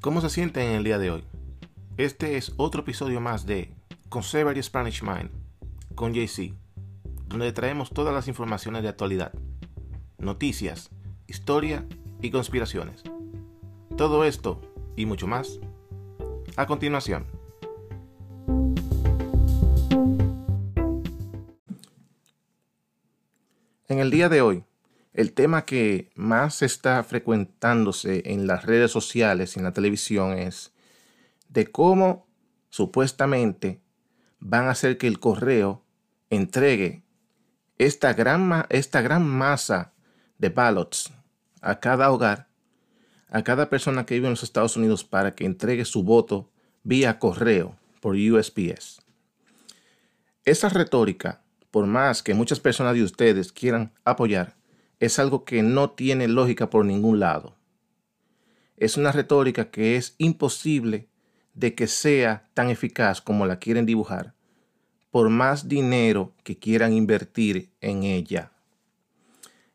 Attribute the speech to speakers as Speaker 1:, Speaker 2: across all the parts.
Speaker 1: ¿Cómo se sienten en el día de hoy? Este es otro episodio más de Conservative Spanish Mind con JC, donde traemos todas las informaciones de actualidad, noticias, historia y conspiraciones. Todo esto y mucho más a continuación. En el día de hoy el tema que más está frecuentándose en las redes sociales y en la televisión es de cómo supuestamente van a hacer que el correo entregue esta gran, esta gran masa de ballots a cada hogar, a cada persona que vive en los Estados Unidos para que entregue su voto vía correo por USPS. Esa retórica, por más que muchas personas de ustedes quieran apoyar, es algo que no tiene lógica por ningún lado. Es una retórica que es imposible de que sea tan eficaz como la quieren dibujar, por más dinero que quieran invertir en ella.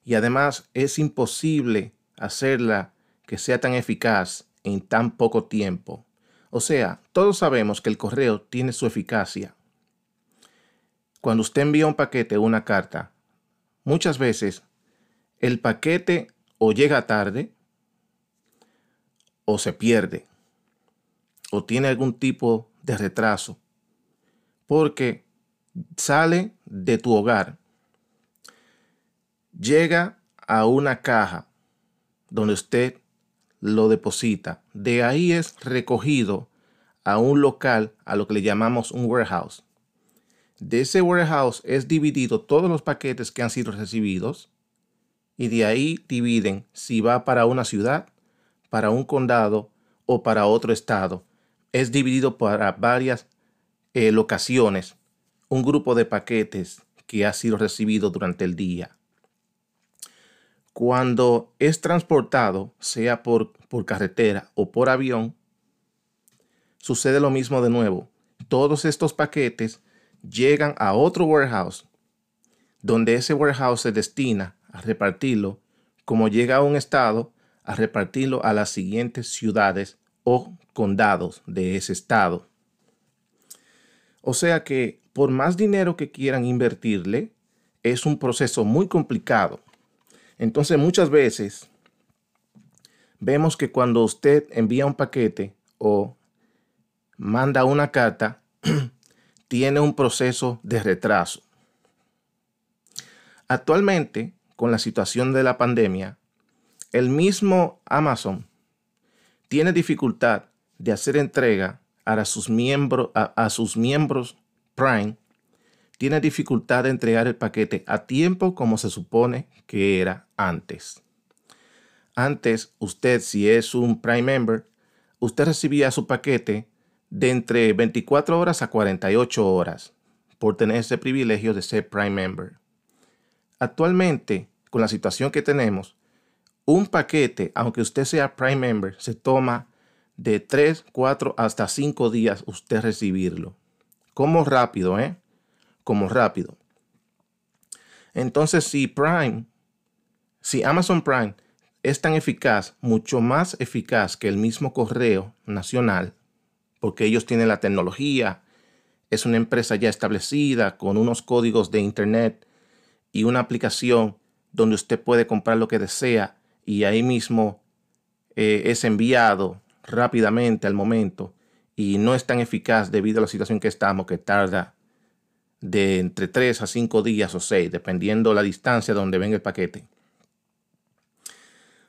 Speaker 1: Y además es imposible hacerla que sea tan eficaz en tan poco tiempo. O sea, todos sabemos que el correo tiene su eficacia. Cuando usted envía un paquete o una carta, muchas veces el paquete o llega tarde o se pierde o tiene algún tipo de retraso porque sale de tu hogar, llega a una caja donde usted lo deposita, de ahí es recogido a un local, a lo que le llamamos un warehouse. De ese warehouse es dividido todos los paquetes que han sido recibidos y de ahí dividen si va para una ciudad, para un condado o para otro estado. Es dividido para varias eh, locaciones, un grupo de paquetes que ha sido recibido durante el día. Cuando es transportado, sea por, por carretera o por avión, sucede lo mismo de nuevo. Todos estos paquetes llegan a otro warehouse, donde ese warehouse se destina a repartirlo, como llega a un estado, a repartirlo a las siguientes ciudades o condados de ese estado. O sea que por más dinero que quieran invertirle, es un proceso muy complicado. Entonces muchas veces vemos que cuando usted envía un paquete o manda una carta, tiene un proceso de retraso. Actualmente, con la situación de la pandemia, el mismo Amazon tiene dificultad de hacer entrega a sus, miembros, Prime, tiene dificultad de entregar el paquete a tiempo como se supone que era antes. Antes, usted, si es un Prime Member, usted recibía su paquete de entre 24 horas a 48 horas por tener ese privilegio de ser Prime Member. Actualmente, con la situación que tenemos, un paquete, aunque usted sea Prime Member, se toma de 3, 4 hasta 5 días usted recibirlo. Como rápido, ¿eh? Como rápido. Entonces, si Prime, si Amazon Prime es tan eficaz, mucho más eficaz que el mismo correo nacional, porque ellos tienen la tecnología, es una empresa ya establecida con unos códigos de Internet y una aplicación donde usted puede comprar lo que desea y ahí mismo eh, es enviado rápidamente al momento y no es tan eficaz debido a la situación que estamos que tarda de entre 3 a 5 días o 6, dependiendo la distancia donde venga el paquete.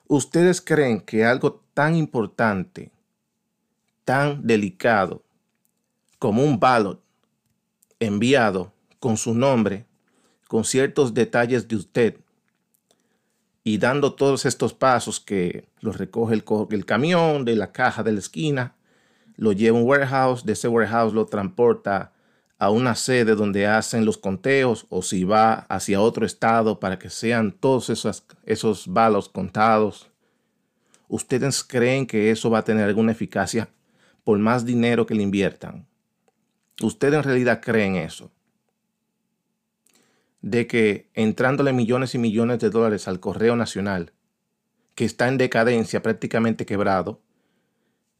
Speaker 1: ¿Ustedes creen que algo tan importante, tan delicado, como un ballot enviado con su nombre con ciertos detalles de usted y dando todos estos pasos que los recoge el, camión de la caja de la esquina, lo lleva a un warehouse, de ese warehouse lo transporta a una sede donde hacen los conteos o si va hacia otro estado para que sean todos esos, esos balos contados. ¿Ustedes creen que eso va a tener alguna eficacia por más dinero que le inviertan? ¿Ustedes en realidad creen eso? De que entrándole millones y millones de dólares al Correo Nacional, que está en decadencia, prácticamente quebrado,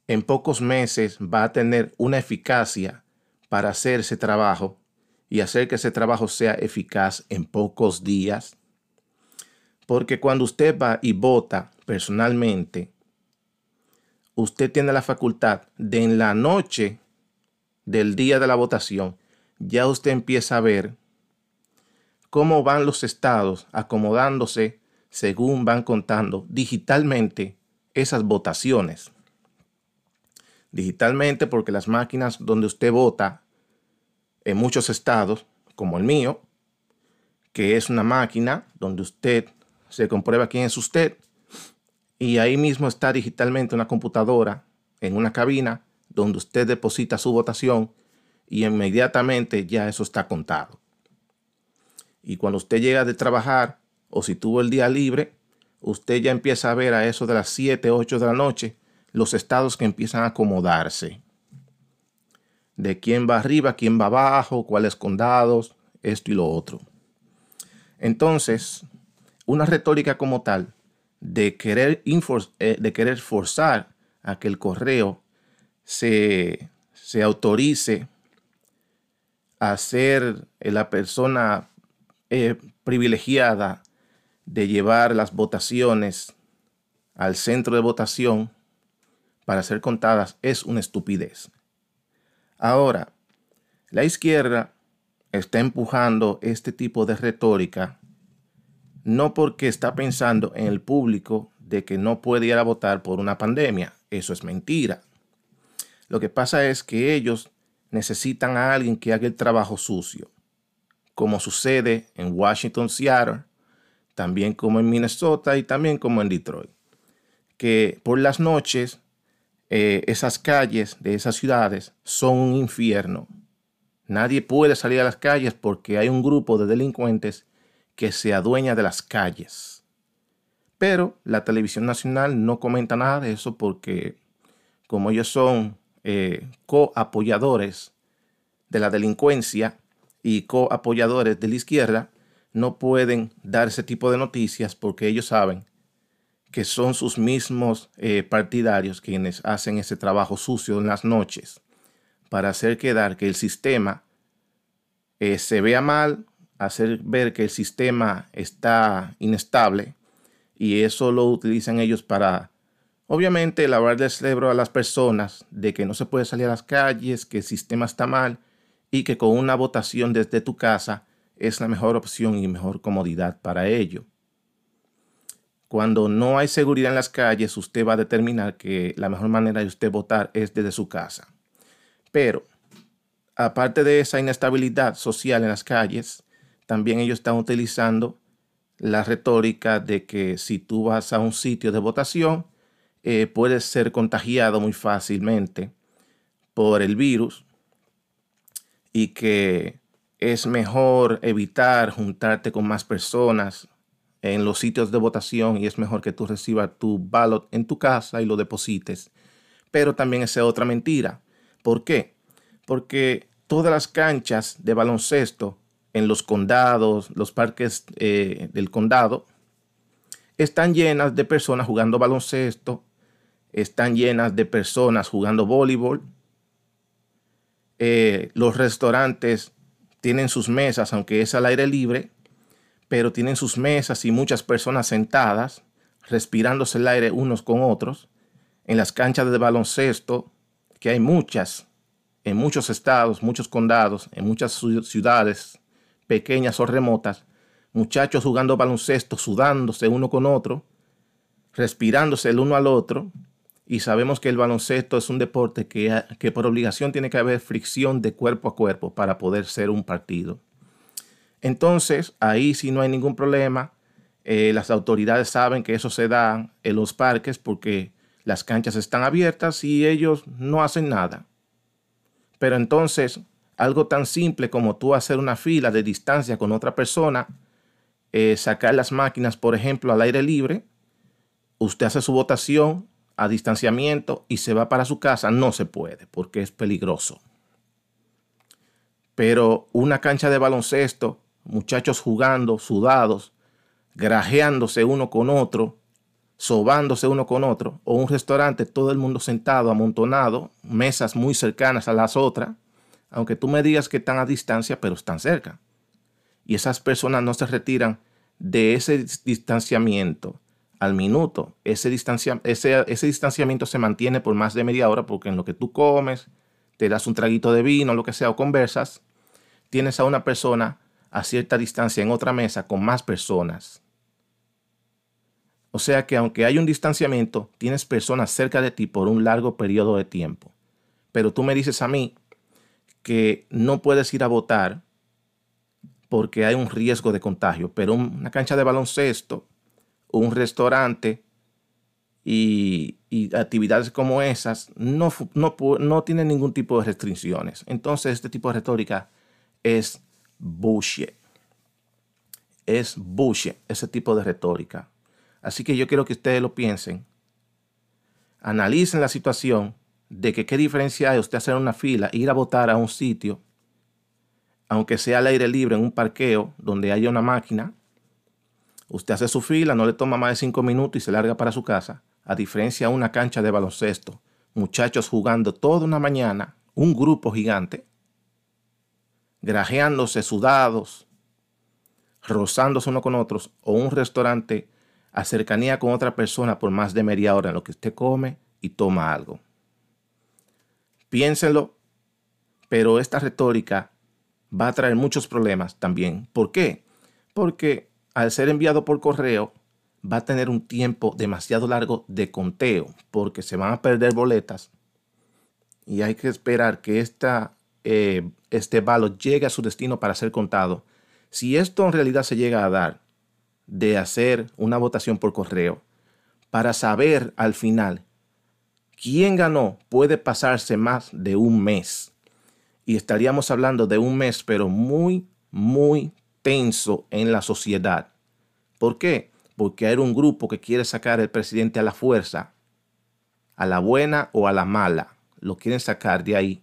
Speaker 1: en pocos meses va a tener una eficacia para hacer ese trabajo y hacer que ese trabajo sea eficaz en pocos días. Porque cuando usted va y vota personalmente, usted tiene la facultad de en la noche del día de la votación, ya usted empieza a ver cómo van los estados acomodándose según van contando digitalmente esas votaciones. Digitalmente porque las máquinas donde usted vota en muchos estados, como el mío, que es una máquina donde usted se comprueba quién es usted, y ahí mismo está digitalmente una computadora en una cabina donde usted deposita su votación y inmediatamente ya eso está contado. Y cuando usted llega de trabajar o si tuvo el día libre, usted ya empieza a ver a eso de las 7, 8 de la noche los estados que empiezan a acomodarse. De quién va arriba, quién va abajo, cuáles condados, esto y lo otro. Entonces, una retórica como tal de querer, eh, de querer forzar a que el correo se, se autorice a ser la persona eh, privilegiada de llevar las votaciones al centro de votación para ser contadas es una estupidez. Ahora, la izquierda está empujando este tipo de retórica no porque está pensando en el público de que no puede ir a votar por una pandemia. Eso es mentira. Lo que pasa es que ellos necesitan a alguien que haga el trabajo sucio, como sucede en Washington, Seattle, también como en Minnesota y también como en Detroit, que por las noches eh, esas calles de esas ciudades son un infierno. Nadie puede salir a las calles porque hay un grupo de delincuentes que se adueña de las calles. Pero la televisión nacional no comenta nada de eso porque como ellos son eh, coapoyadores de la delincuencia y coapoyadores de la izquierda, no pueden dar ese tipo de noticias porque ellos saben que son sus mismos eh, partidarios quienes hacen ese trabajo sucio en las noches para hacer quedar que el sistema eh, se vea mal, hacer ver que el sistema está inestable y eso lo utilizan ellos para Obviamente, lavar el cerebro a las personas de que no se puede salir a las calles, que el sistema está mal que con una votación desde tu casa es la mejor opción y mejor comodidad para ello. Cuando no hay seguridad en las calles, usted va a determinar que la mejor manera de usted votar es desde su casa. Pero, aparte de esa inestabilidad social en las calles, también ellos están utilizando la retórica de que si tú vas a un sitio de votación, eh, puedes ser contagiado muy fácilmente por el virus y que es mejor evitar juntarte con más personas en los sitios de votación y es mejor que tú recibas tu ballot en tu casa y lo deposites. Pero también esa es otra mentira. ¿Por qué? Porque todas las canchas de baloncesto en los condados, los parques eh, del condado, están llenas de personas jugando baloncesto están llenas de personas jugando voleibol. Eh, los restaurantes tienen sus mesas, aunque es al aire libre, pero tienen sus mesas y muchas personas sentadas, respirándose el aire unos con otros. En las canchas de baloncesto, que hay muchas, en muchos estados, muchos condados, en muchas ciudades pequeñas o remotas, muchachos jugando baloncesto, sudándose uno con otro, respirándose el uno al otro, y sabemos que el baloncesto es un deporte que, que, por obligación tiene que haber fricción de cuerpo a cuerpo para poder ser un partido. Entonces, ahí sí no hay ningún problema. Eh, las autoridades saben que eso se da en los parques porque las canchas están abiertas y ellos no hacen nada. Pero entonces, algo tan simple como tú hacer una fila de distancia con otra persona, eh, sacar las máquinas, por ejemplo, al aire libre, usted hace su votación, a distanciamiento y se va para su casa, no se puede porque es peligroso. Pero una cancha de baloncesto, muchachos jugando, sudados, grajeándose uno con otro, sobándose uno con otro, o un restaurante, todo el mundo sentado, amontonado, mesas muy cercanas a las otras, aunque tú me digas que están a distancia, pero están cerca. Y esas personas no se retiran de ese distanciamiento al minuto. Ese, ese, ese distanciamiento se mantiene por más de media hora porque en lo que tú comes, te das un traguito de vino, lo que sea, o conversas, tienes a una persona a cierta distancia en otra mesa con más personas. O sea que aunque hay un distanciamiento, tienes personas cerca de ti por un largo periodo de tiempo. Pero tú me dices a mí que no puedes ir a votar porque hay un riesgo de contagio, pero una cancha de baloncesto, un restaurante y, actividades como esas no, no, no tienen ningún tipo de restricciones. Entonces este tipo de retórica es bullshit. Es bullshit ese tipo de retórica. Así que yo quiero que ustedes lo piensen. Analicen la situación de qué diferencia hay usted hacer una fila, ir a votar a un sitio, aunque sea al aire libre, en un parqueo donde haya una máquina. Usted hace su fila, no le toma más de cinco minutos y se larga para su casa, a diferencia de una cancha de baloncesto. Muchachos jugando toda una mañana, un grupo gigante, grajeándose sudados, rozándose uno con otros, o un restaurante a cercanía con otra persona por más de media hora en lo que usted come y toma algo. Piénsenlo, pero esta retórica va a traer muchos problemas también. ¿Por qué? Porque al ser enviado por correo va a tener un tiempo demasiado largo de conteo, porque se van a perder boletas y hay que esperar que eh, este balo llegue a su destino para ser contado. Si esto en realidad se llega a dar de hacer una votación por correo para saber al final quién ganó puede pasarse más de un mes. Y estaríamos hablando de un mes, pero muy, muy tenso en la sociedad. ¿Por qué? Porque hay un grupo que quiere sacar al presidente a la fuerza, a la buena o a la mala. Lo quieren sacar de ahí.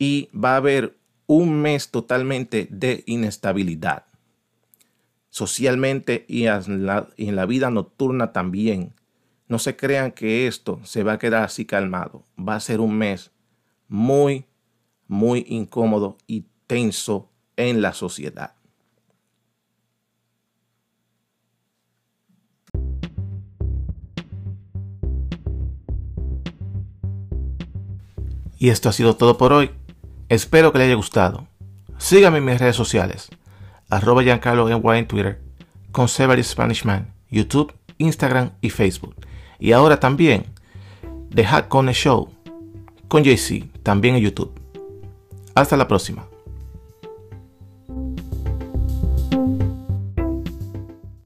Speaker 1: Y va a haber un mes totalmente de inestabilidad socialmente y en, la, vida nocturna también. No se crean que esto se va a quedar así calmado. Va a ser un mes muy, muy incómodo y tenso en la sociedad. Y esto ha sido todo por hoy. Espero que le haya gustado. Sígame en mis redes sociales arroba Giancarlo en Twitter, Conservative Spanish Man, YouTube, Instagram y Facebook. Y ahora también The Hack Show con JC, también en YouTube. Hasta la próxima.